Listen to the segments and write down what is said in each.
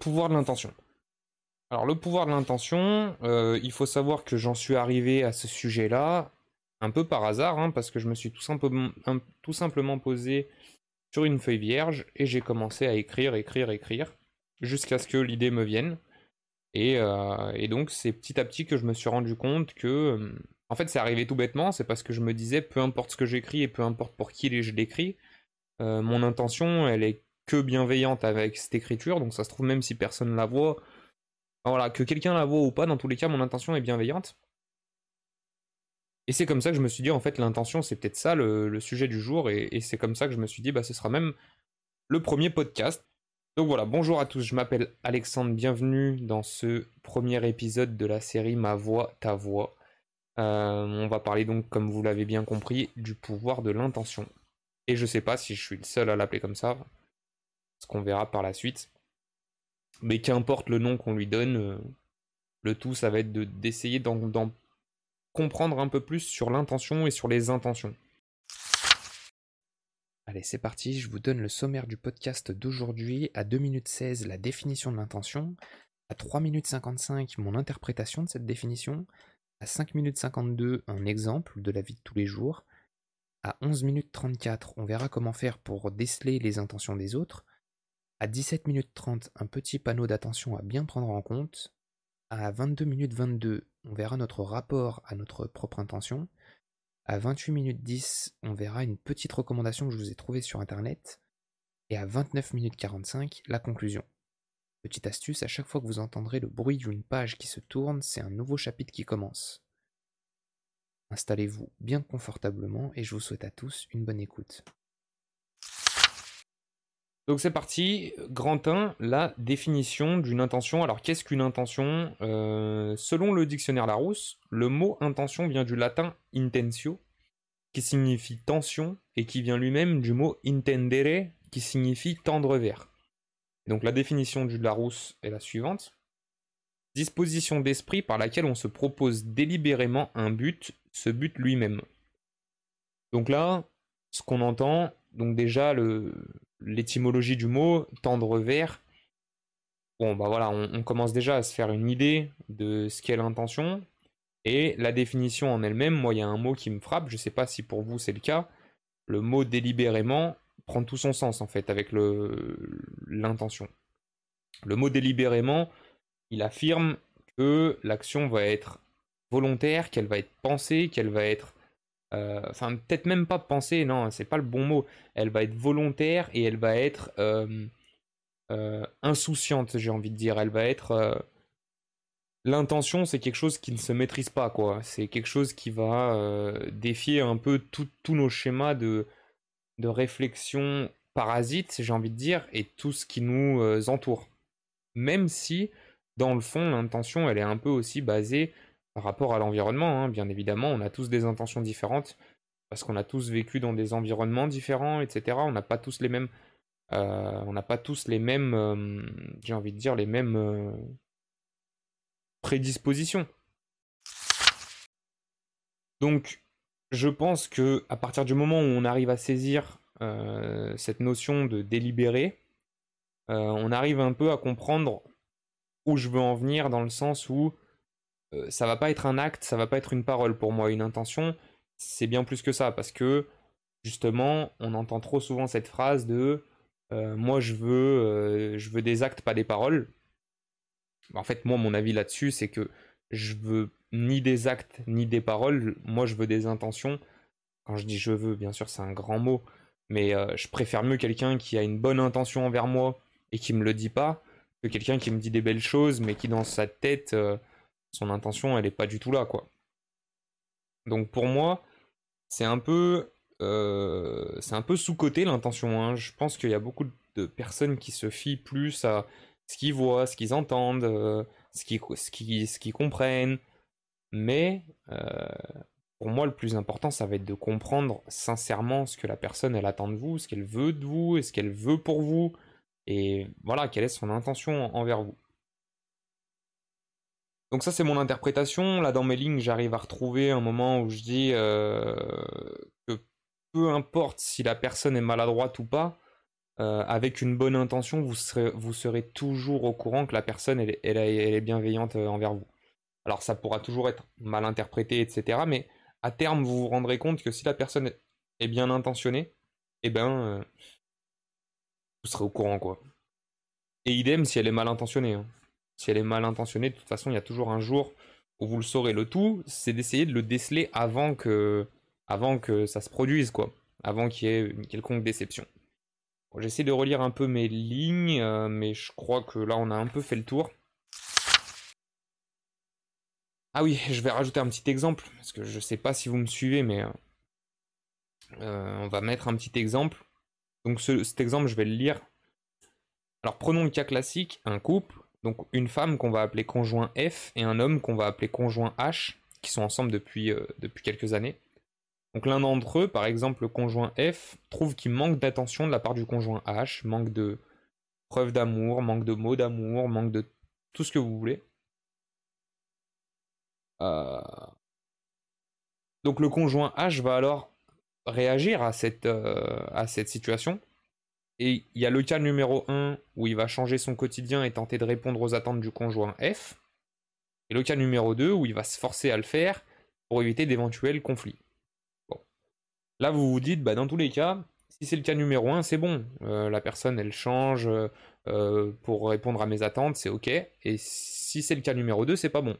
pouvoir de l'intention. Alors le pouvoir de l'intention, euh, il faut savoir que j'en suis arrivé à ce sujet-là un peu par hasard, hein, parce que je me suis tout simplement, posé sur une feuille vierge et j'ai commencé à écrire, écrire, écrire, jusqu'à ce que l'idée me vienne. Et, euh, donc c'est petit à petit que je me suis rendu compte que, euh, en fait c'est arrivé tout bêtement, c'est parce que je me disais, peu importe ce que j'écris et peu importe pour qui je l'écris, mon intention elle est que bienveillante avec cette écriture, donc ça se trouve même si personne la voit, voilà, que quelqu'un la voit ou pas, dans tous les cas mon intention est bienveillante. Et c'est comme ça que je me suis dit, en fait, l'intention, c'est peut-être ça le, sujet du jour. Et, c'est comme ça que je me suis dit, bah, ce sera même le premier podcast. Donc voilà, bonjour à tous, je m'appelle Alexandre, bienvenue dans ce premier épisode de la série Ma voix, ta voix. Euh, on va parler donc, comme vous l'avez bien compris, du pouvoir de l'intention. Et je sais pas si je suis le seul à l'appeler comme ça, ce qu'on verra par la suite. Mais qu'importe le nom qu'on lui donne, euh, le tout, ça va être d'essayer d'en comprendre un peu plus sur l'intention et sur les intentions. Allez, c'est parti, je vous donne le sommaire du podcast d'aujourd'hui. À 2 minutes 16, la définition de l'intention. À 3 minutes 55, mon interprétation de cette définition. À 5 minutes 52, un exemple de la vie de tous les jours. À 11 minutes 34, on verra comment faire pour déceler les intentions des autres. À 17 minutes 30, un petit panneau d'attention à bien prendre en compte. À 22 minutes 22, on verra notre rapport à notre propre intention. À 28 minutes 10, on verra une petite recommandation que je vous ai trouvée sur internet. Et à 29 minutes 45, la conclusion. Petite astuce, à chaque fois que vous entendrez le bruit d'une page qui se tourne, c'est un nouveau chapitre qui commence. Installez-vous bien confortablement et je vous souhaite à tous une bonne écoute. Donc c'est parti, grand 1, la définition d'une intention. Alors qu'est-ce qu'une intention? Euh, Selon le dictionnaire Larousse, le mot intention vient du latin intentio, qui signifie tension, et qui vient lui-même du mot intendere, qui signifie tendre vers. Donc la définition du Larousse est la suivante. Disposition d'esprit par laquelle on se propose délibérément un but, ce but lui-même. Donc là, ce qu'on entend, donc déjà le, l'étymologie du mot, tendre vers. Bon, bah voilà, on, commence déjà à se faire une idée de ce qu'est l'intention. Et la définition en elle-même, moi, il y a un mot qui me frappe, je ne sais pas si pour vous c'est le cas. Le mot délibérément prend tout son sens, en fait, avec l'intention. Le, le mot délibérément, il affirme que l'action va être volontaire, qu'elle va être pensée, qu'elle va être euh, enfin peut-être même pas penser, non, c'est pas le bon mot. Elle va être volontaire et elle va être euh, euh, insouciante, j'ai envie de dire. Elle va être l'intention, c'est quelque chose qui ne se maîtrise pas, quoi. C'est quelque chose qui va défier un peu tous nos schémas de, de réflexion parasite, j'ai envie de dire, et tout ce qui nous entoure. Même si, dans le fond, l'intention, elle est un peu aussi basée par rapport à l'environnement. Hein, bien évidemment, on a tous des intentions différentes parce qu'on a tous vécu dans des environnements différents, etc. On n'a pas tous les mêmes, euh, on n'a pas tous les mêmes, euh, j'ai envie de dire les mêmes euh, prédispositions. Donc, je pense que à partir du moment où on arrive à saisir cette notion de délibéré, on arrive un peu à comprendre où je veux en venir dans le sens où ça va pas être un acte, ça va pas être une parole pour moi. Une intention, c'est bien plus que ça parce que justement, on entend trop souvent cette phrase de euh, moi je veux, euh, je veux des actes, pas des paroles. En fait, moi, mon avis là-dessus, c'est que je veux ni des actes ni des paroles. Moi, je veux des intentions. Quand je dis je veux, bien sûr, c'est un grand mot, mais je préfère mieux quelqu'un qui a une bonne intention envers moi et qui me le dit pas que quelqu'un qui me dit des belles choses, mais qui dans sa tête son intention, elle est pas du tout là, quoi. Donc pour moi, c'est un peu, euh, c'est un peu sous-côté l'intention. Hein. Je pense qu'il y a beaucoup de personnes qui se fient plus à ce qu'ils voient, ce qu'ils entendent, euh, ce qu'ils comprennent. Mais euh, pour moi, le plus important, ça va être de comprendre sincèrement ce que la personne elle attend de vous, ce qu'elle veut de vous, et ce qu'elle veut pour vous, et voilà, quelle est son intention envers vous. Donc ça c'est mon interprétation. Là dans mes lignes j'arrive à retrouver un moment où je dis euh, que peu importe si la personne est maladroite ou pas, avec une bonne intention, vous serez, vous serez toujours au courant que la personne, elle, est bienveillante envers vous. Alors ça pourra toujours être mal interprété, etc. Mais à terme, vous vous rendrez compte que si la personne est bien intentionnée, eh ben, vous serez au courant, quoi. Et idem si elle est mal intentionnée. Hein. Si elle est mal intentionnée, de toute façon, il y a toujours un jour où vous le saurez. Le tout, c'est d'essayer de le déceler avant que, avant que ça se produise, quoi. Avant qu'il y ait une quelconque déception. J'essaie de relire un peu mes lignes, euh, mais je crois que là, on a un peu fait le tour. Ah oui, je vais rajouter un petit exemple, parce que je sais pas si vous me suivez, mais euh, euh, on va mettre un petit exemple. Donc cet exemple, je vais le lire. Alors prenons le cas classique, un couple, donc une femme qu'on va appeler conjoint F et un homme qu'on va appeler conjoint H, qui sont ensemble depuis, euh, depuis quelques années. Donc l'un d'entre eux, par exemple le conjoint F, trouve qu'il manque d'attention de la part du conjoint H, manque de preuves d'amour, manque de mots d'amour, manque de tout ce que vous voulez. Euh, donc le conjoint H va alors réagir à cette, euh, à cette situation. Et il y a le cas numéro 1 où il va changer son quotidien et tenter de répondre aux attentes du conjoint F. Et le cas numéro 2 où il va se forcer à le faire pour éviter d'éventuels conflits. Là, vous vous dites, bah, dans tous les cas, si c'est le cas numéro 1, c'est bon. Euh, la personne, elle change pour répondre à mes attentes, c'est ok. Et si c'est le cas numéro 2, c'est pas bon.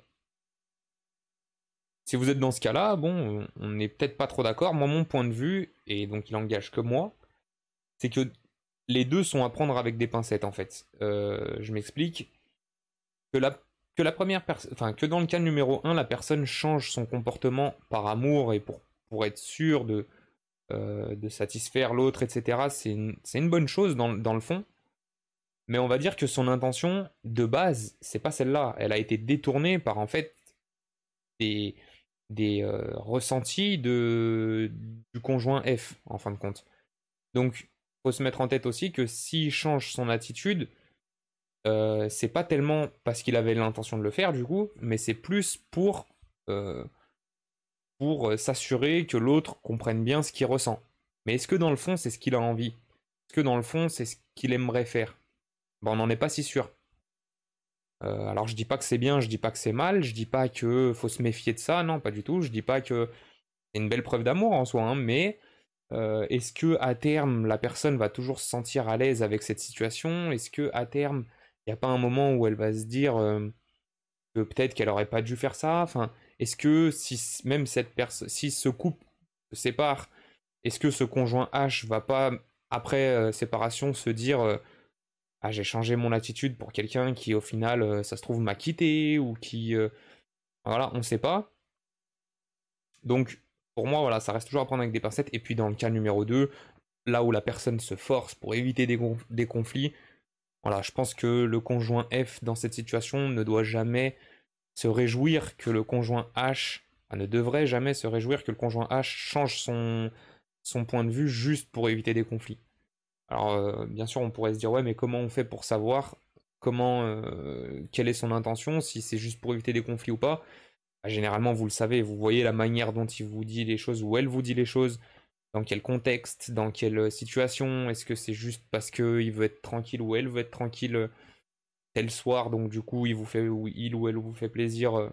Si vous êtes dans ce cas-là, bon, on n'est peut-être pas trop d'accord. Moi, mon point de vue, et donc il engage que moi, c'est que les deux sont à prendre avec des pincettes en fait. Euh, je m'explique. Que la, que la première personne, enfin que dans le cas numéro 1, la personne change son comportement par amour et pour, pour être sûr de, euh, de satisfaire l'autre, etc. C'est une, une, bonne chose dans, dans, le fond. Mais on va dire que son intention de base, c'est pas celle-là. Elle a été détournée par en fait des, des euh, ressentis de, du conjoint F, en fin de compte. Donc, faut se mettre en tête aussi que s'il change son attitude, euh, c'est pas tellement parce qu'il avait l'intention de le faire, du coup, mais c'est plus pour, euh, pour s'assurer que l'autre comprenne bien ce qu'il ressent. Mais est-ce que dans le fond, c'est ce qu'il a envie? Est-ce que dans le fond, c'est ce qu'il aimerait faire? Ben, On n'en est pas si sûr. Euh, alors je dis pas que c'est bien, je dis pas que c'est mal, je dis pas que faut se méfier de ça, non, pas du tout. Je dis pas que c'est une belle preuve d'amour en soi, hein, mais euh, est-ce que à terme la personne va toujours se sentir à l'aise avec cette situation? Est-ce que à terme il n'y a pas un moment où elle va se dire euh, que peut-être qu'elle aurait pas dû faire ça? Enfin, est-ce que si même cette personne, si ce couple se sépare, est-ce que ce conjoint H va pas après séparation se dire ah, j'ai changé mon attitude pour quelqu'un qui au final, euh, ça se trouve, m'a quitté ou qui... Euh, voilà, on ne sait pas. Donc, pour moi, voilà, ça reste toujours à prendre avec des pincettes. Et puis dans le cas numéro 2, là où la personne se force pour éviter des, conflits, voilà, je pense que le conjoint F dans cette situation ne doit jamais se réjouir que le conjoint H, ne devrait jamais se réjouir que le conjoint H change son, point de vue juste pour éviter des conflits. Alors, euh, bien sûr, on pourrait se dire, ouais, mais comment on fait pour savoir comment, euh, quelle est son intention, si c'est juste pour éviter des conflits ou pas? Généralement, vous le savez, vous voyez la manière dont il vous dit les choses, ou elle vous dit les choses, dans quel contexte, dans quelle situation, est-ce que c'est juste parce qu'il veut être tranquille ou elle veut être tranquille euh, tel soir, donc du coup, il vous fait, ou il ou elle vous fait plaisir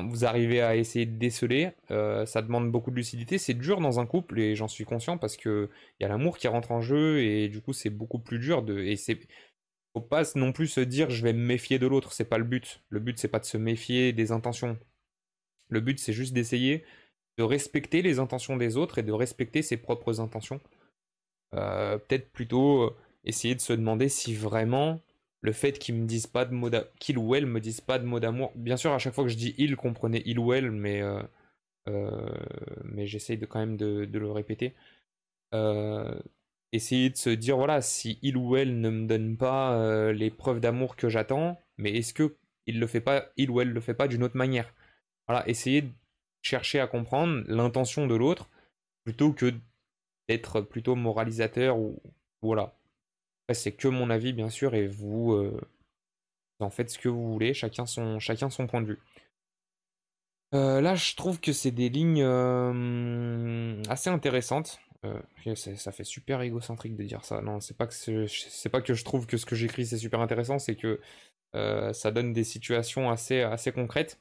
vous arrivez à essayer de déceler, euh, ça demande beaucoup de lucidité, c'est dur dans un couple et j'en suis conscient parce que il y a l'amour qui rentre en jeu et du coup c'est beaucoup plus dur de faut pas non plus se dire je vais me méfier de l'autre, c'est pas le but. Le but c'est pas de se méfier des intentions. Le but c'est juste d'essayer de respecter les intentions des autres et de respecter ses propres intentions. Euh, peut-être plutôt euh, essayer de se demander si vraiment le fait qu'ils me disent pas de mots qu'il ou elle me disent pas de mots d'amour. Bien sûr, à chaque fois que je dis il, comprenez il ou elle, mais euh, mais j'essaye de quand même de, le répéter. Euh, essayer de se dire voilà, si il ou elle ne me donne pas les preuves d'amour que j'attends, mais est-ce que il le fait pas, il ou elle le fait pas d'une autre manière? Voilà, essayer de chercher à comprendre l'intention de l'autre plutôt que d'être plutôt moralisateur ou voilà c'est que mon avis, bien sûr, et vous, euh, en faites ce que vous voulez, chacun son, chacun son point de vue. Euh, là, je trouve que c'est des lignes euh, assez intéressantes. Euh, ça fait super égocentrique de dire ça. Non, c'est pas que c'est pas que je trouve que ce que j'écris c'est super intéressant, c'est que euh, ça donne des situations assez, assez concrètes.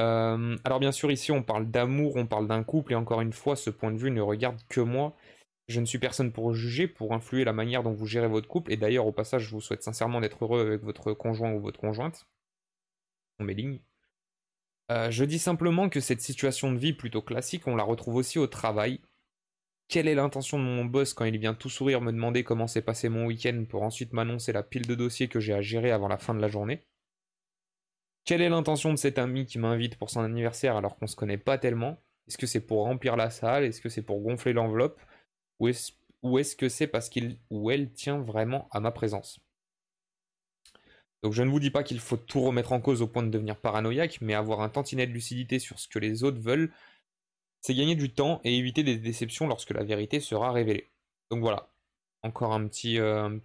Euh, alors bien sûr ici on parle d'amour, on parle d'un couple et encore une fois ce point de vue ne regarde que moi. Je ne suis personne pour juger, pour influer la manière dont vous gérez votre couple et d'ailleurs au passage je vous souhaite sincèrement d'être heureux avec votre conjoint ou votre conjointe. On met ligne. je dis simplement que cette situation de vie plutôt classique, on la retrouve aussi au travail quelle est l'intention de mon boss quand il vient tout sourire me demander comment s'est passé mon week-end pour ensuite m'annoncer la pile de dossiers que j'ai à gérer avant la fin de la journée? Quelle est l'intention de cet ami qui m'invite pour son anniversaire alors qu'on se connaît pas tellement? Est-ce que c'est pour remplir la salle? Est-ce que c'est pour gonfler l'enveloppe? Ou est-ce que c'est parce qu'il ou elle tient vraiment à ma présence? Donc je ne vous dis pas qu'il faut tout remettre en cause au point de devenir paranoïaque, mais avoir un tantinet de lucidité sur ce que les autres veulent c'est gagner du temps et éviter des déceptions lorsque la vérité sera révélée. Donc voilà, encore un petit, euh,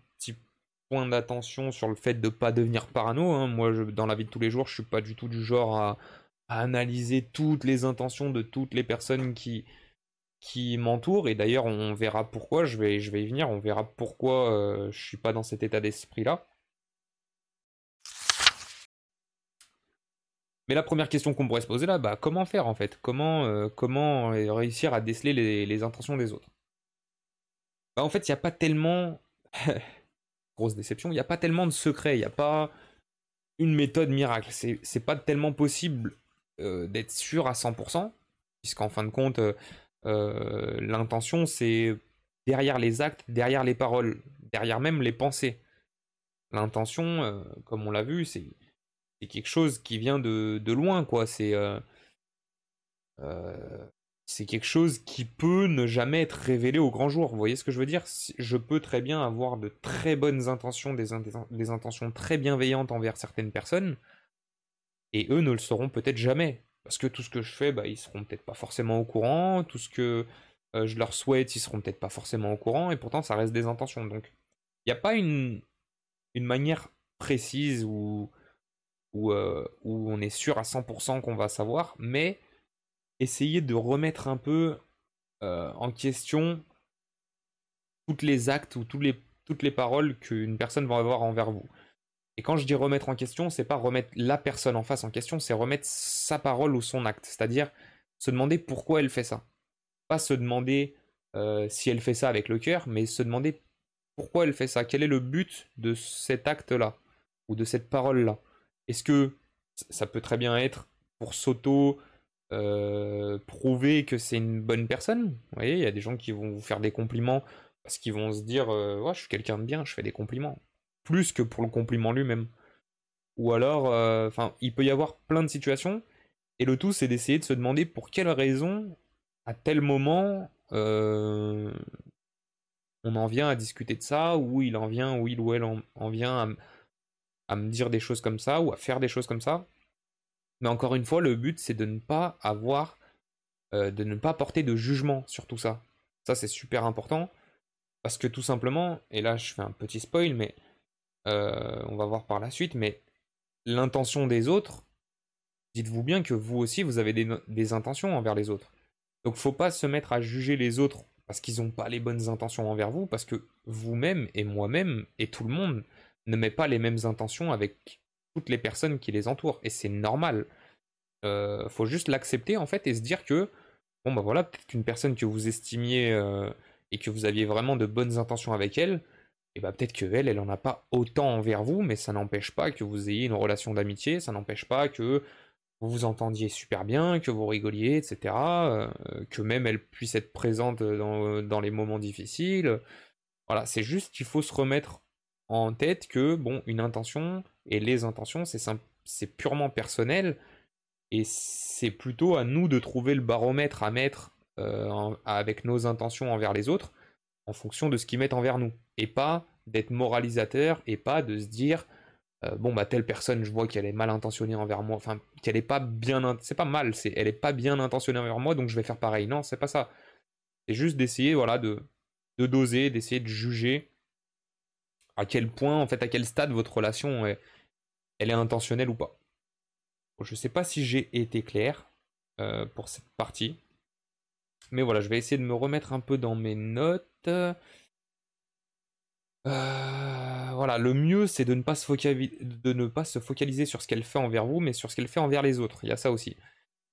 point d'attention sur le fait de ne pas devenir parano. Hein. Moi, je, dans la vie de tous les jours, je suis pas du tout du genre à, analyser toutes les intentions de toutes les personnes qui, qui m'entourent. Et d'ailleurs, on verra pourquoi, je vais, je vais y venir, on verra pourquoi euh, je suis pas dans cet état d'esprit-là. Mais la première question qu'on pourrait se poser là, bah, comment faire en fait? Comment, euh, comment réussir à déceler les, intentions des autres? Bah, En fait, il n'y a pas tellement. Grosse déception, il n'y a pas tellement de secrets, il n'y a pas une méthode miracle. C'est pas tellement possible euh, d'être sûr à 100%, puisqu'en fin de compte, euh, l'intention c'est derrière les actes, derrière les paroles, derrière même les pensées. L'intention, comme on l'a vu, c'est c'est quelque chose qui vient de, loin, quoi. C'est euh, euh, c'est quelque chose qui peut ne jamais être révélé au grand jour. Vous voyez ce que je veux dire? Je peux très bien avoir de très bonnes intentions, des, des intentions très bienveillantes envers certaines personnes, et eux ne le sauront peut-être jamais. Parce que tout ce que je fais, bah, ils seront peut-être pas forcément au courant, tout ce que euh, je leur souhaite, ils seront peut-être pas forcément au courant, et pourtant ça reste des intentions. Donc, il n'y a pas une, une manière précise ou euh, où, on est sûr à 100% qu'on va savoir, mais essayer de remettre un peu euh, en question toutes les actes ou toutes les, toutes les paroles qu'une personne va avoir envers vous. Et quand je dis remettre en question, c'est pas remettre la personne en face en question, c'est remettre sa parole ou son acte. C'est-à-dire se demander pourquoi elle fait ça. Pas se demander euh, si elle fait ça avec le cœur, mais se demander pourquoi elle fait ça. Quel est le but de cet acte-là ou de cette parole-là? Est-ce que ça peut très bien être pour s'auto euh, prouver que c'est une bonne personne? Vous voyez, il y a des gens qui vont vous faire des compliments parce qu'ils vont se dire euh, je suis quelqu'un de bien, je fais des compliments. Plus que pour le compliment lui-même. Ou alors, euh, enfin, il peut y avoir plein de situations. Et le tout, c'est d'essayer de se demander pour quelle raison, à tel moment, on en vient à discuter de ça, ou il en vient, ou il ou elle en vient à, à me dire des choses comme ça ou à faire des choses comme ça. Mais encore une fois, le but c'est de ne pas avoir, euh, de ne pas porter de jugement sur tout ça. Ça c'est super important parce que tout simplement, et là je fais un petit spoil, mais euh, on va voir par la suite, mais l'intention des autres, dites-vous bien que vous aussi vous avez des, des, intentions envers les autres. Donc faut pas se mettre à juger les autres parce qu'ils n'ont pas les bonnes intentions envers vous, parce que vous-même et moi-même et tout le monde, ne met pas les mêmes intentions avec toutes les personnes qui les entourent. Et c'est normal. Euh, faut juste l'accepter en fait et se dire que, bon bah voilà, peut-être qu'une personne que vous estimiez euh, et que vous aviez vraiment de bonnes intentions avec elle, et bah peut-être que elle, elle en a pas autant envers vous, mais ça n'empêche pas que vous ayez une relation d'amitié, ça n'empêche pas que vous vous entendiez super bien, que vous rigoliez, etc. Euh, que même elle puisse être présente dans, dans les moments difficiles. Voilà, c'est juste qu'il faut se remettre en tête que, bon, une intention et les intentions, c'est purement personnel et c'est plutôt à nous de trouver le baromètre à mettre euh, avec nos intentions envers les autres en fonction de ce qu'ils mettent envers nous et pas d'être moralisateur et pas de se dire euh, bon bah telle personne je vois qu'elle est mal intentionnée envers moi enfin qu'elle est pas bien c'est pas mal c'est elle est pas bien intentionnée envers moi donc je vais faire pareil. Non c'est pas ça. C'est juste d'essayer voilà de de doser d'essayer de juger à quel point, en fait, à quel stade votre relation est, elle est intentionnelle ou pas. Je ne sais pas si j'ai été clair euh, pour cette partie. Mais voilà, je vais essayer de me remettre un peu dans mes notes. Euh, voilà, le mieux c'est de, de ne pas se focaliser sur ce qu'elle fait envers vous, mais sur ce qu'elle fait envers les autres. Il y a ça aussi.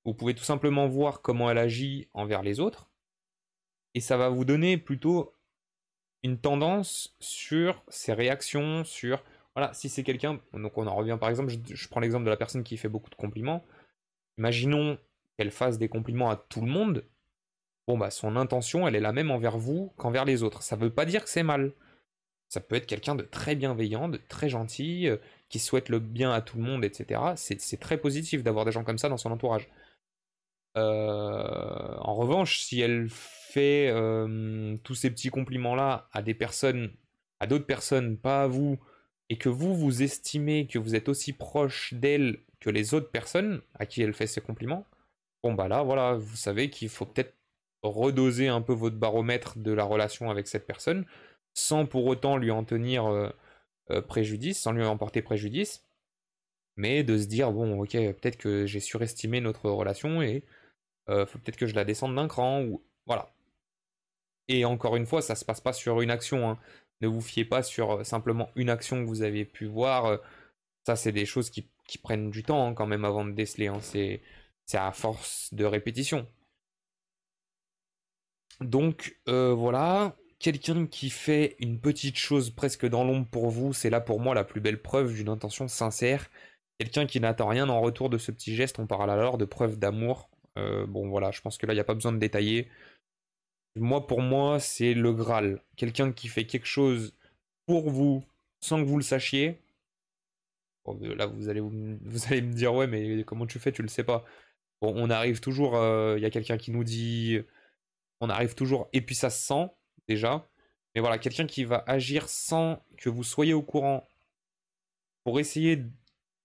Vous pouvez tout simplement voir comment elle agit envers les autres, et ça va vous donner plutôt une tendance sur ses réactions, sur voilà, si c'est quelqu'un, donc on en revient par exemple, je, prends l'exemple de la personne qui fait beaucoup de compliments. Imaginons qu'elle fasse des compliments à tout le monde. Bon bah son intention, elle est la même envers vous qu'envers les autres. Ça veut pas dire que c'est mal. Ça peut être quelqu'un de très bienveillant, de très gentil, euh, qui souhaite le bien à tout le monde, etc. C'est très positif d'avoir des gens comme ça dans son entourage. Euh, en revanche, si elle fait euh, tous ces petits compliments-là à des personnes, à d'autres personnes, pas à vous, et que vous, vous estimez que vous êtes aussi proche d'elle que les autres personnes à qui elle fait ces compliments, bon bah là, voilà, vous savez qu'il faut peut-être redoser un peu votre baromètre de la relation avec cette personne, sans pour autant lui en tenir euh, préjudice, sans lui en porter préjudice, mais de se dire, bon, ok, peut-être que j'ai surestimé notre relation et euh, faut peut-être que je la descende d'un cran, ou voilà. Et encore une fois, ça se passe pas sur une action. Hein. Ne vous fiez pas sur euh, simplement une action que vous avez pu voir. Euh, ça, c'est des choses qui, prennent du temps hein, quand même avant de déceler. Hein. C'est à force de répétition. Donc voilà, quelqu'un qui fait une petite chose presque dans l'ombre pour vous, c'est là pour moi la plus belle preuve d'une intention sincère. Quelqu'un qui n'attend rien en retour de ce petit geste, on parle alors de preuve d'amour euh, bon voilà, je pense que là, il n'y a pas besoin de détailler. Moi, pour moi, c'est le Graal. Quelqu'un qui fait quelque chose pour vous sans que vous le sachiez. Euh, là, vous allez, vous allez me dire, ouais, mais comment tu fais, tu le sais pas. On arrive toujours, euh, il y a quelqu'un qui nous dit, on arrive toujours, et puis ça se sent, déjà. Mais voilà, quelqu'un qui va agir sans que vous soyez au courant pour essayer,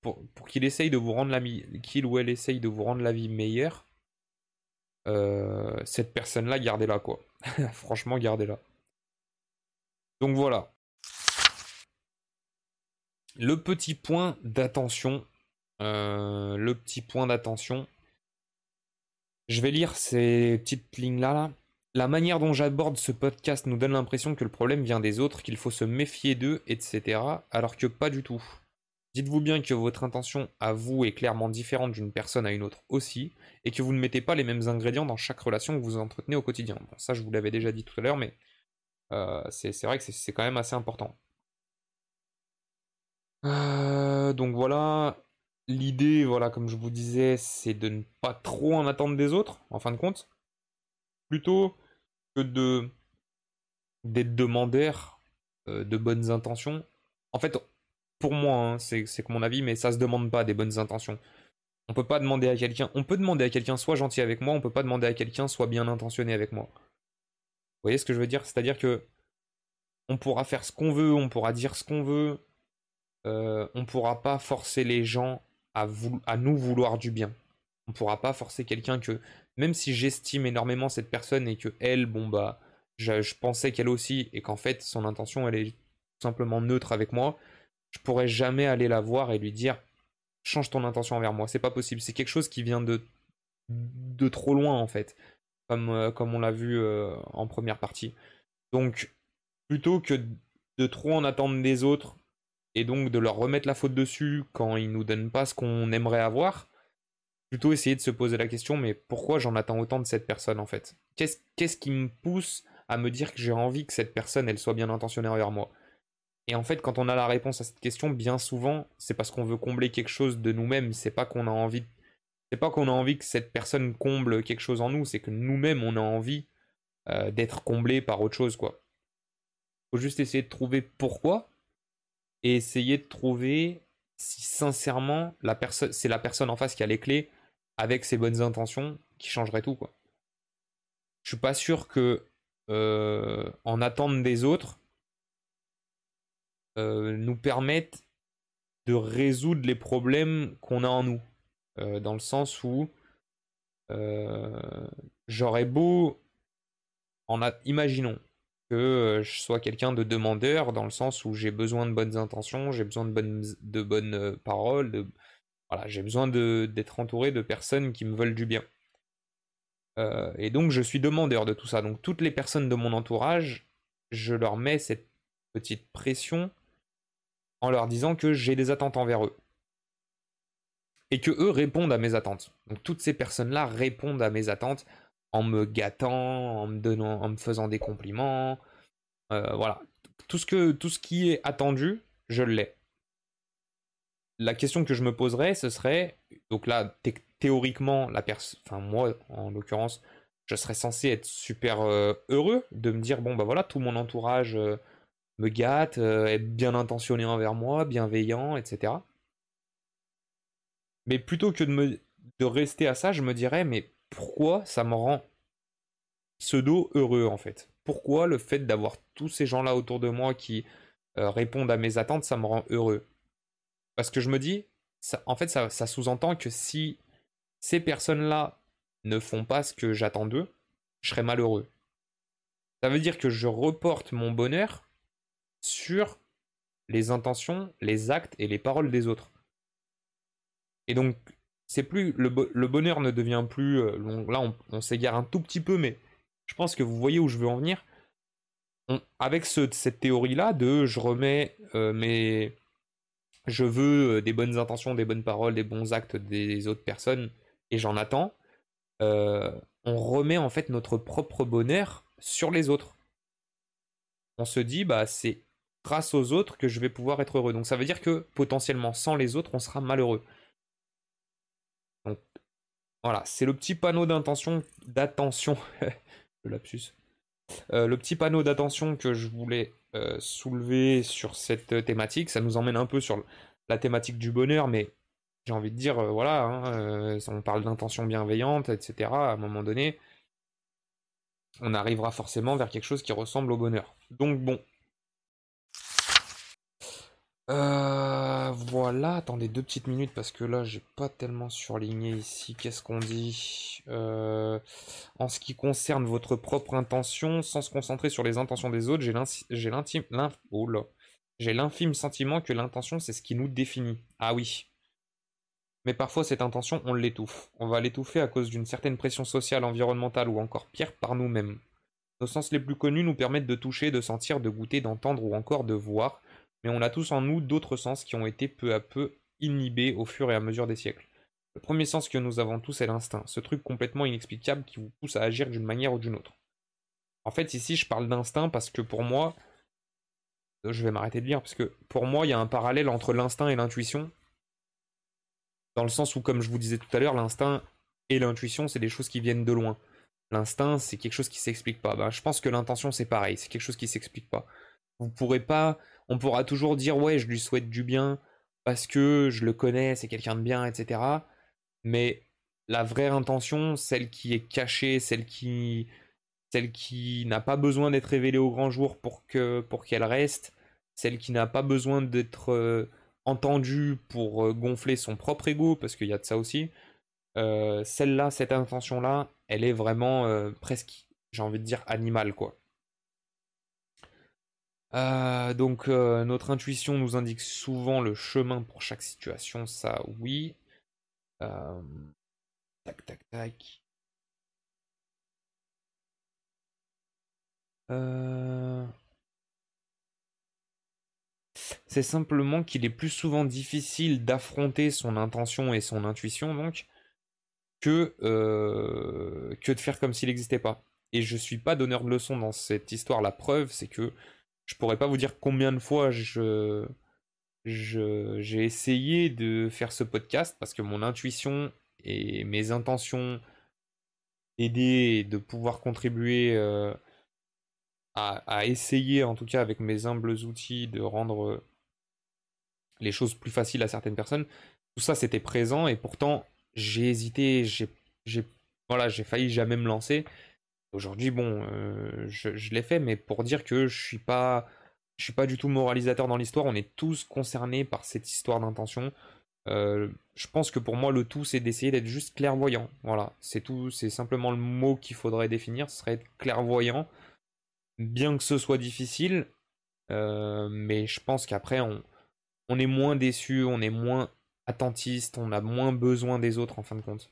pour, qu'il essaye de vous rendre la qu'il ou elle essaye de vous rendre la vie meilleure, euh, cette personne-là, gardez-la, quoi. Franchement, gardez-la. Donc voilà. Le petit point d'attention. Euh, le petit point d'attention. Je vais lire ces petites lignes-là. Là. La manière dont j'aborde ce podcast nous donne l'impression que le problème vient des autres, qu'il faut se méfier d'eux, etc. Alors que pas du tout. Dites-vous bien que votre intention à vous est clairement différente d'une personne à une autre aussi, et que vous ne mettez pas les mêmes ingrédients dans chaque relation que vous entretenez au quotidien. Ça je vous l'avais déjà dit tout à l'heure, mais euh, c'est vrai que c'est quand même assez important. Euh, donc voilà, l'idée, voilà, comme je vous disais, c'est de ne pas trop en attendre des autres, en fin de compte, plutôt que de d'être demandeur euh, de bonnes intentions. En fait, pour moi, hein, c'est mon avis, mais ça se demande pas des bonnes intentions. On peut pas demander à quelqu'un, on peut demander à quelqu'un soit gentil avec moi, on peut pas demander à quelqu'un soit bien intentionné avec moi. Vous voyez ce que je veux dire? C'est-à-dire que on pourra faire ce qu'on veut, on pourra dire ce qu'on veut, euh, on pourra pas forcer les gens à, à nous vouloir du bien. On pourra pas forcer quelqu'un que, même si j'estime énormément cette personne et que elle, bon bah, je, je pensais qu'elle aussi, et qu'en fait son intention elle est tout simplement neutre avec moi, je pourrais jamais aller la voir et lui dire change ton intention envers moi. C'est pas possible. C'est quelque chose qui vient de, de trop loin en fait, comme, euh, comme on l'a vu euh, en première partie. Donc, plutôt que de trop en attendre des autres et donc de leur remettre la faute dessus quand ils nous donnent pas ce qu'on aimerait avoir, plutôt essayer de se poser la question mais pourquoi j'en attends autant de cette personne en fait? Qu'est-ce qui me pousse à me dire que j'ai envie que cette personne elle soit bien intentionnée envers moi? Et en fait, quand on a la réponse à cette question, bien souvent, c'est parce qu'on veut combler quelque chose de nous-mêmes. C'est pas qu'on a envie, c'est pas qu'on a envie que cette personne comble quelque chose en nous. C'est que nous-mêmes, on a envie euh, d'être comblé par autre chose, quoi. Faut juste essayer de trouver pourquoi et essayer de trouver si sincèrement c'est la personne en face qui a les clés avec ses bonnes intentions qui changerait tout, quoi. Je suis pas sûr que euh, en attendre des autres euh, nous permettent de résoudre les problèmes qu'on a en nous. Euh, dans le sens où euh, j'aurais beau, en imaginons que je sois quelqu'un de demandeur, dans le sens où j'ai besoin de bonnes intentions, j'ai besoin de bonnes, de bonnes paroles, voilà, j'ai besoin d'être entouré de personnes qui me veulent du bien. Et donc je suis demandeur de tout ça. Donc toutes les personnes de mon entourage, je leur mets cette petite pression en leur disant que j'ai des attentes envers eux. Et que eux répondent à mes attentes. Donc toutes ces personnes-là répondent à mes attentes en me gâtant, en me donnant, en me faisant des compliments. Euh, voilà. Tout ce, que, tout ce qui est attendu, je l'ai. La question que je me poserais, ce serait, donc là, théoriquement, la personne, enfin moi en l'occurrence, je serais censé être super euh, heureux de me dire bon bah voilà, tout mon entourage euh, me gâte, est bien intentionné envers moi, bienveillant, etc. Mais plutôt que de rester à ça, je me dirais mais pourquoi ça me rend pseudo heureux en fait? Pourquoi le fait d'avoir tous ces gens-là autour de moi qui euh, répondent à mes attentes, ça me rend heureux? Parce que je me dis, ça, en fait, ça, ça sous-entend que si ces personnes-là ne font pas ce que j'attends d'eux, je serais malheureux. Ça veut dire que je reporte mon bonheur sur les intentions, les actes et les paroles des autres. Et donc, c'est plus le, bonheur ne devient plus. Euh, là, on, s'égare un tout petit peu, mais je pense que vous voyez où je veux en venir. avec cette théorie-là de je remets euh, mes. Je veux euh, des bonnes intentions, des bonnes paroles, des bons actes des autres personnes, et j'en attends. on remet en fait notre propre bonheur sur les autres. On se dit, bah, c'est grâce aux autres que je vais pouvoir être heureux. Donc ça veut dire que potentiellement, sans les autres, on sera malheureux. Voilà, c'est le petit panneau d'intention, d'attention, le lapsus. Euh, le petit panneau d'attention que je voulais euh, soulever sur cette thématique, ça nous emmène un peu sur la thématique du bonheur, mais j'ai envie de dire, euh, voilà, hein, on parle d'intention bienveillante, etc. À un moment donné, on arrivera forcément vers quelque chose qui ressemble au bonheur. Donc bon, euh, voilà, attendez deux petites minutes parce que là j'ai pas tellement surligné ici. Qu'est-ce qu'on dit? Euh, En ce qui concerne votre propre intention, sans se concentrer sur les intentions des autres, j'ai oh j'ai l'infime sentiment que l'intention c'est ce qui nous définit. Ah oui. Mais parfois cette intention on l'étouffe. On va l'étouffer à cause d'une certaine pression sociale, environnementale ou encore pire par nous-mêmes. Nos sens les plus connus nous permettent de toucher, de sentir, de goûter, d'entendre ou encore de voir mais on a tous en nous d'autres sens qui ont été peu à peu inhibés au fur et à mesure des siècles. Le premier sens que nous avons tous est l'instinct, ce truc complètement inexplicable qui vous pousse à agir d'une manière ou d'une autre. En fait, ici, je parle d'instinct parce que pour moi, je vais m'arrêter de lire, parce que pour moi, il y a un parallèle entre l'instinct et l'intuition, dans le sens où, comme je vous disais tout à l'heure, l'instinct et l'intuition, c'est des choses qui viennent de loin. L'instinct, c'est quelque chose qui s'explique pas. Ben, je pense que l'intention, c'est pareil, c'est quelque chose qui s'explique pas. Vous pourrez pas on pourra toujours dire ouais, je lui souhaite du bien parce que je le connais, c'est quelqu'un de bien, etc. Mais la vraie intention, celle qui est cachée, celle qui, n'a pas besoin d'être révélée au grand jour pour qu'elle reste, celle qui n'a pas besoin d'être euh, entendue pour euh, gonfler son propre ego, parce qu'il y a de ça aussi. Euh, celle-là, cette intention-là, elle est vraiment presque, j'ai envie de dire, animale, quoi. Euh, donc euh, notre intuition nous indique souvent le chemin pour chaque situation, ça oui. Euh, tac tac tac. C'est simplement qu'il est plus souvent difficile d'affronter son intention et son intuition donc que, que de faire comme s'il n'existait pas. Et je suis pas donneur de leçons dans cette histoire. La preuve, c'est que je pourrais pas vous dire combien de fois je j'ai essayé de faire ce podcast parce que mon intuition et mes intentions d'aider de pouvoir contribuer euh, à, essayer en tout cas avec mes humbles outils de rendre les choses plus faciles à certaines personnes. Tout ça c'était présent et pourtant j'ai hésité j'ai voilà j'ai failli jamais me lancer Aujourd'hui, bon, euh, je, l'ai fait, mais pour dire que je suis pas, je suis pas du tout moralisateur dans l'histoire. On est tous concernés par cette histoire d'intention. Euh, je pense que pour moi, le tout, c'est d'essayer d'être juste clairvoyant. Voilà, c'est tout. C'est simplement le mot qu'il faudrait définir. Ce serait être clairvoyant, bien que ce soit difficile. Euh, mais je pense qu'après, on, on est moins déçu, on est moins attentiste, on a moins besoin des autres en fin de compte.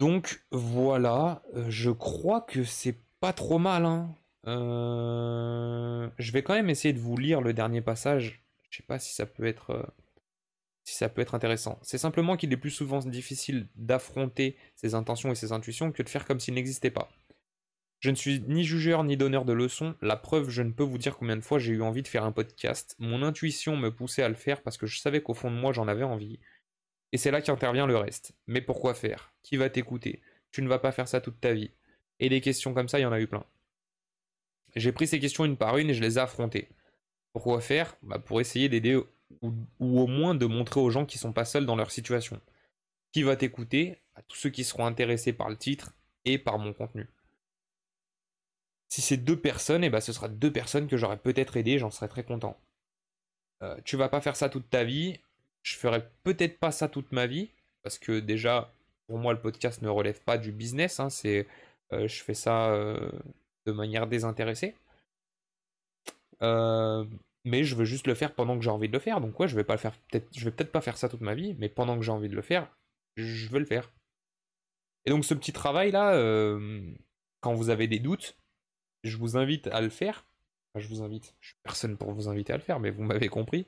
Donc voilà, je crois que c'est pas trop mal. Hein. Je vais quand même essayer de vous lire le dernier passage. Je sais pas si ça peut être si ça peut être intéressant. C'est simplement qu'il est plus souvent difficile d'affronter ses intentions et ses intuitions que de faire comme s'il n'existait pas. Je ne suis ni jugeur ni donneur de leçons, la preuve, je ne peux vous dire combien de fois j'ai eu envie de faire un podcast. Mon intuition me poussait à le faire parce que je savais qu'au fond de moi j'en avais envie. Et c'est là qu'intervient le reste. Mais pourquoi faire? Qui va t'écouter? Tu ne vas pas faire ça toute ta vie. Et des questions comme ça, il y en a eu plein. J'ai pris ces questions une par une et je les ai affrontées. Pourquoi faire? Bah Pour essayer d'aider ou, au moins de montrer aux gens qui sont pas seuls dans leur situation. Qui va t'écouter? À tous ceux qui seront intéressés par le titre et par mon contenu. Si c'est deux personnes, et eh ben ce sera deux personnes que j'aurais peut-être aidé, j'en serais très content. Euh, tu vas pas faire ça toute ta vie, je ferai peut-être pas ça toute ma vie, parce que déjà, pour moi, le podcast ne relève pas du business, hein, c'est, euh, je fais ça euh, de manière désintéressée. mais je veux juste le faire pendant que j'ai envie de le faire, donc ouais, je vais pas le faire, peut-être, je vais peut-être pas faire ça toute ma vie, mais pendant que j'ai envie de le faire, je veux le faire. Et donc ce petit travail là, quand vous avez des doutes, je vous invite à le faire. Je vous invite, je suis personne pour vous inviter à le faire, mais vous m'avez compris.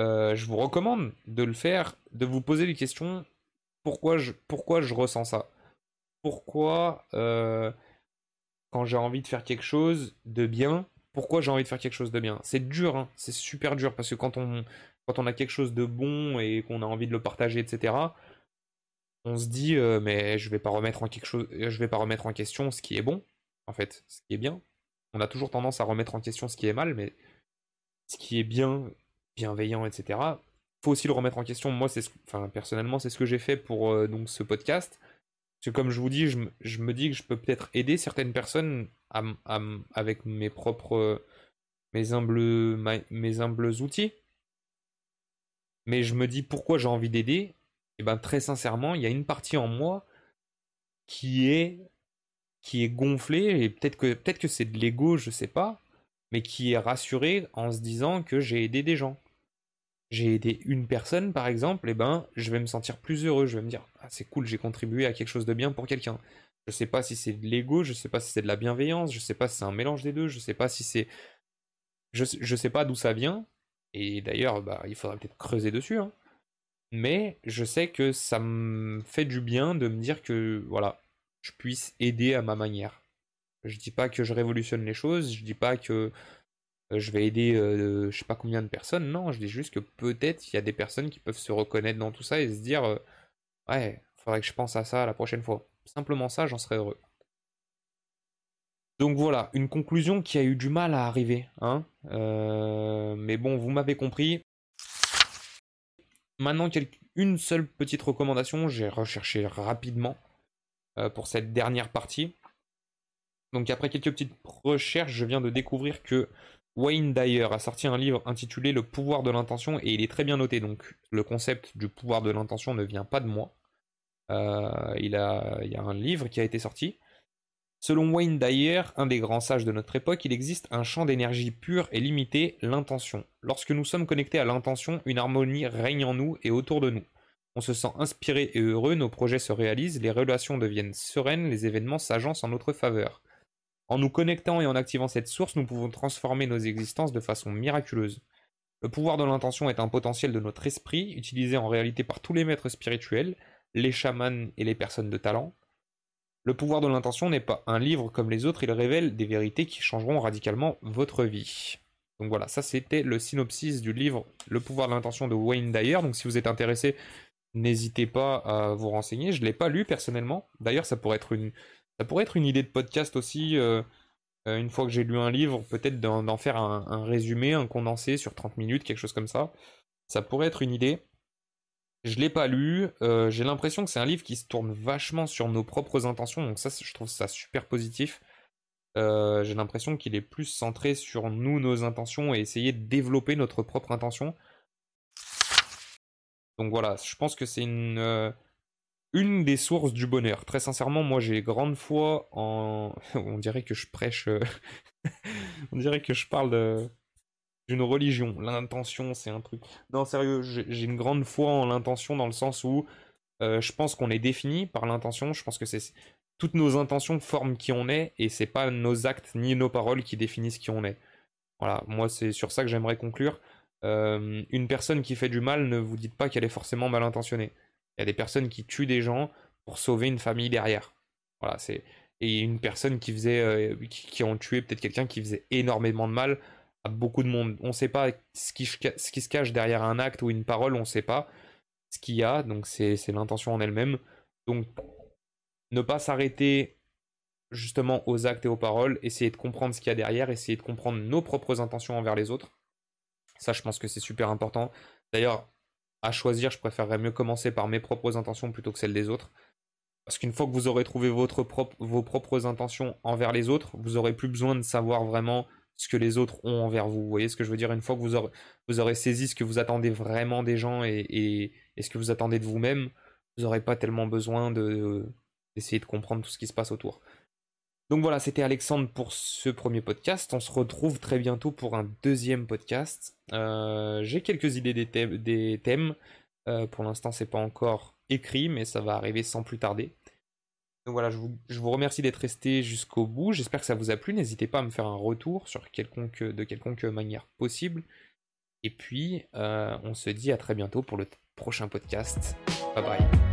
Euh, je vous recommande de le faire, de vous poser les questions pourquoi je, pourquoi je ressens ça? Pourquoi, euh, quand j'ai envie de faire quelque chose de bien, pourquoi j'ai envie de faire quelque chose de bien? C'est dur, hein, c'est super dur, parce que quand on, quand on a quelque chose de bon et qu'on a envie de le partager, etc., on se dit, euh, mais je vais pas remettre en quelque chose, je vais pas remettre en question ce qui est bon en fait, ce qui est bien. On a toujours tendance à remettre en question ce qui est mal, mais ce qui est bien, bienveillant, etc., faut aussi le remettre en question. Moi, c'est enfin, personnellement, c'est ce que j'ai fait pour euh, donc, ce podcast. Parce que comme je vous dis, je, me dis que je peux peut-être aider certaines personnes avec mes propres, mes humbles, mes humbles outils. Mais je me dis pourquoi j'ai envie d'aider? Et ben très sincèrement, il y a une partie en moi qui est qui est gonflé, et peut-être que, peut que c'est de l'ego, je sais pas, mais qui est rassuré en se disant que j'ai aidé des gens. J'ai aidé une personne, par exemple, et ben, je vais me sentir plus heureux, je vais me dire, ah, c'est cool, j'ai contribué à quelque chose de bien pour quelqu'un. Je sais pas si c'est de l'ego, je sais pas si c'est de la bienveillance, je sais pas si c'est un mélange des deux, je sais pas si c'est. Je, je sais pas d'où ça vient, et d'ailleurs, bah, il faudra peut-être creuser dessus, hein. Mais je sais que ça me fait du bien de me dire que, voilà, je puisse aider à ma manière. Je dis pas que je révolutionne les choses, je dis pas que euh, je vais aider euh, je sais pas combien de personnes, non, je dis juste que peut-être il y a des personnes qui peuvent se reconnaître dans tout ça et se dire euh, ouais, faudrait que je pense à ça la prochaine fois. Simplement ça, j'en serais heureux. Donc voilà, une conclusion qui a eu du mal à arriver, hein. mais bon, vous m'avez compris. Maintenant, une seule petite recommandation, j'ai recherché rapidement. Euh, pour cette dernière partie. Donc après quelques petites recherches, je viens de découvrir que Wayne Dyer a sorti un livre intitulé Le pouvoir de l'intention et il est très bien noté. Donc le concept du pouvoir de l'intention ne vient pas de moi. Euh, il, y a un livre qui a été sorti. Selon Wayne Dyer, un des grands sages de notre époque, il existe un champ d'énergie pure et limité, l'intention. Lorsque nous sommes connectés à l'intention, une harmonie règne en nous et autour de nous. On se sent inspiré et heureux, nos projets se réalisent, les relations deviennent sereines, les événements s'agencent en notre faveur. En nous connectant et en activant cette source, nous pouvons transformer nos existences de façon miraculeuse. Le pouvoir de l'intention est un potentiel de notre esprit, utilisé en réalité par tous les maîtres spirituels, les chamans et les personnes de talent. Le pouvoir de l'intention n'est pas un livre comme les autres, il révèle des vérités qui changeront radicalement votre vie. Donc voilà, ça c'était le synopsis du livre Le pouvoir de l'intention de Wayne Dyer. Donc si vous êtes intéressé, N'hésitez pas à vous renseigner. Je ne l'ai pas lu personnellement. D'ailleurs, ça pourrait être une, ça pourrait être une idée de podcast aussi. Euh, euh, une fois que j'ai lu un livre, peut-être d'en faire un, résumé, un condensé sur 30 minutes, quelque chose comme ça. Ça pourrait être une idée. Je l'ai pas lu. Euh, j'ai l'impression que c'est un livre qui se tourne vachement sur nos propres intentions. Donc ça, je trouve ça super positif. j'ai l'impression qu'il est plus centré sur nous, nos intentions et essayer de développer notre propre intention. Donc voilà, je pense que c'est une, une des sources du bonheur. Très sincèrement, moi j'ai grande foi en. On dirait que je prêche. Euh, on dirait que je parle d'une religion. L'intention, c'est un truc. Non, sérieux, j'ai une grande foi en l'intention dans le sens où je pense qu'on est défini par l'intention. Je pense que c'est toutes nos intentions forment qui on est et c'est pas nos actes ni nos paroles qui définissent qui on est. Voilà, moi c'est sur ça que j'aimerais conclure. une personne qui fait du mal, ne vous dites pas qu'elle est forcément mal intentionnée. Il y a des personnes qui tuent des gens pour sauver une famille derrière. Voilà, c'est et une personne qui faisait, euh, qui, ont tué peut-être quelqu'un qui faisait énormément de mal à beaucoup de monde. On ne sait pas ce qui, ce qui, se cache derrière un acte ou une parole, on ne sait pas ce qu'il y a, donc c'est l'intention en elle-même. Donc ne pas s'arrêter justement aux actes et aux paroles, essayer de comprendre ce qu'il y a derrière, essayer de comprendre nos propres intentions envers les autres. Ça, je pense que c'est super important. D'ailleurs, à choisir, je préférerais mieux commencer par mes propres intentions plutôt que celles des autres. Parce qu'une fois que vous aurez trouvé votre vos propres intentions envers les autres, vous aurez plus besoin de savoir vraiment ce que les autres ont envers vous. Vous voyez ce que je veux dire? Une fois que vous aurez, vous aurez saisi ce que vous attendez vraiment des gens et, ce que vous attendez de vous-même, vous n'aurez pas tellement besoin d'essayer de comprendre tout ce qui se passe autour. Donc voilà, c'était Alexandre pour ce premier podcast. On se retrouve très bientôt pour un deuxième podcast. Euh, j'ai quelques idées des thèmes. Euh, pour l'instant, c'est pas encore écrit, mais ça va arriver sans plus tarder. Donc voilà, je vous, remercie d'être resté jusqu'au bout. J'espère que ça vous a plu. N'hésitez pas à me faire un retour sur de quelconque manière possible. Et puis, euh, on se dit à très bientôt pour le prochain podcast. Bye bye.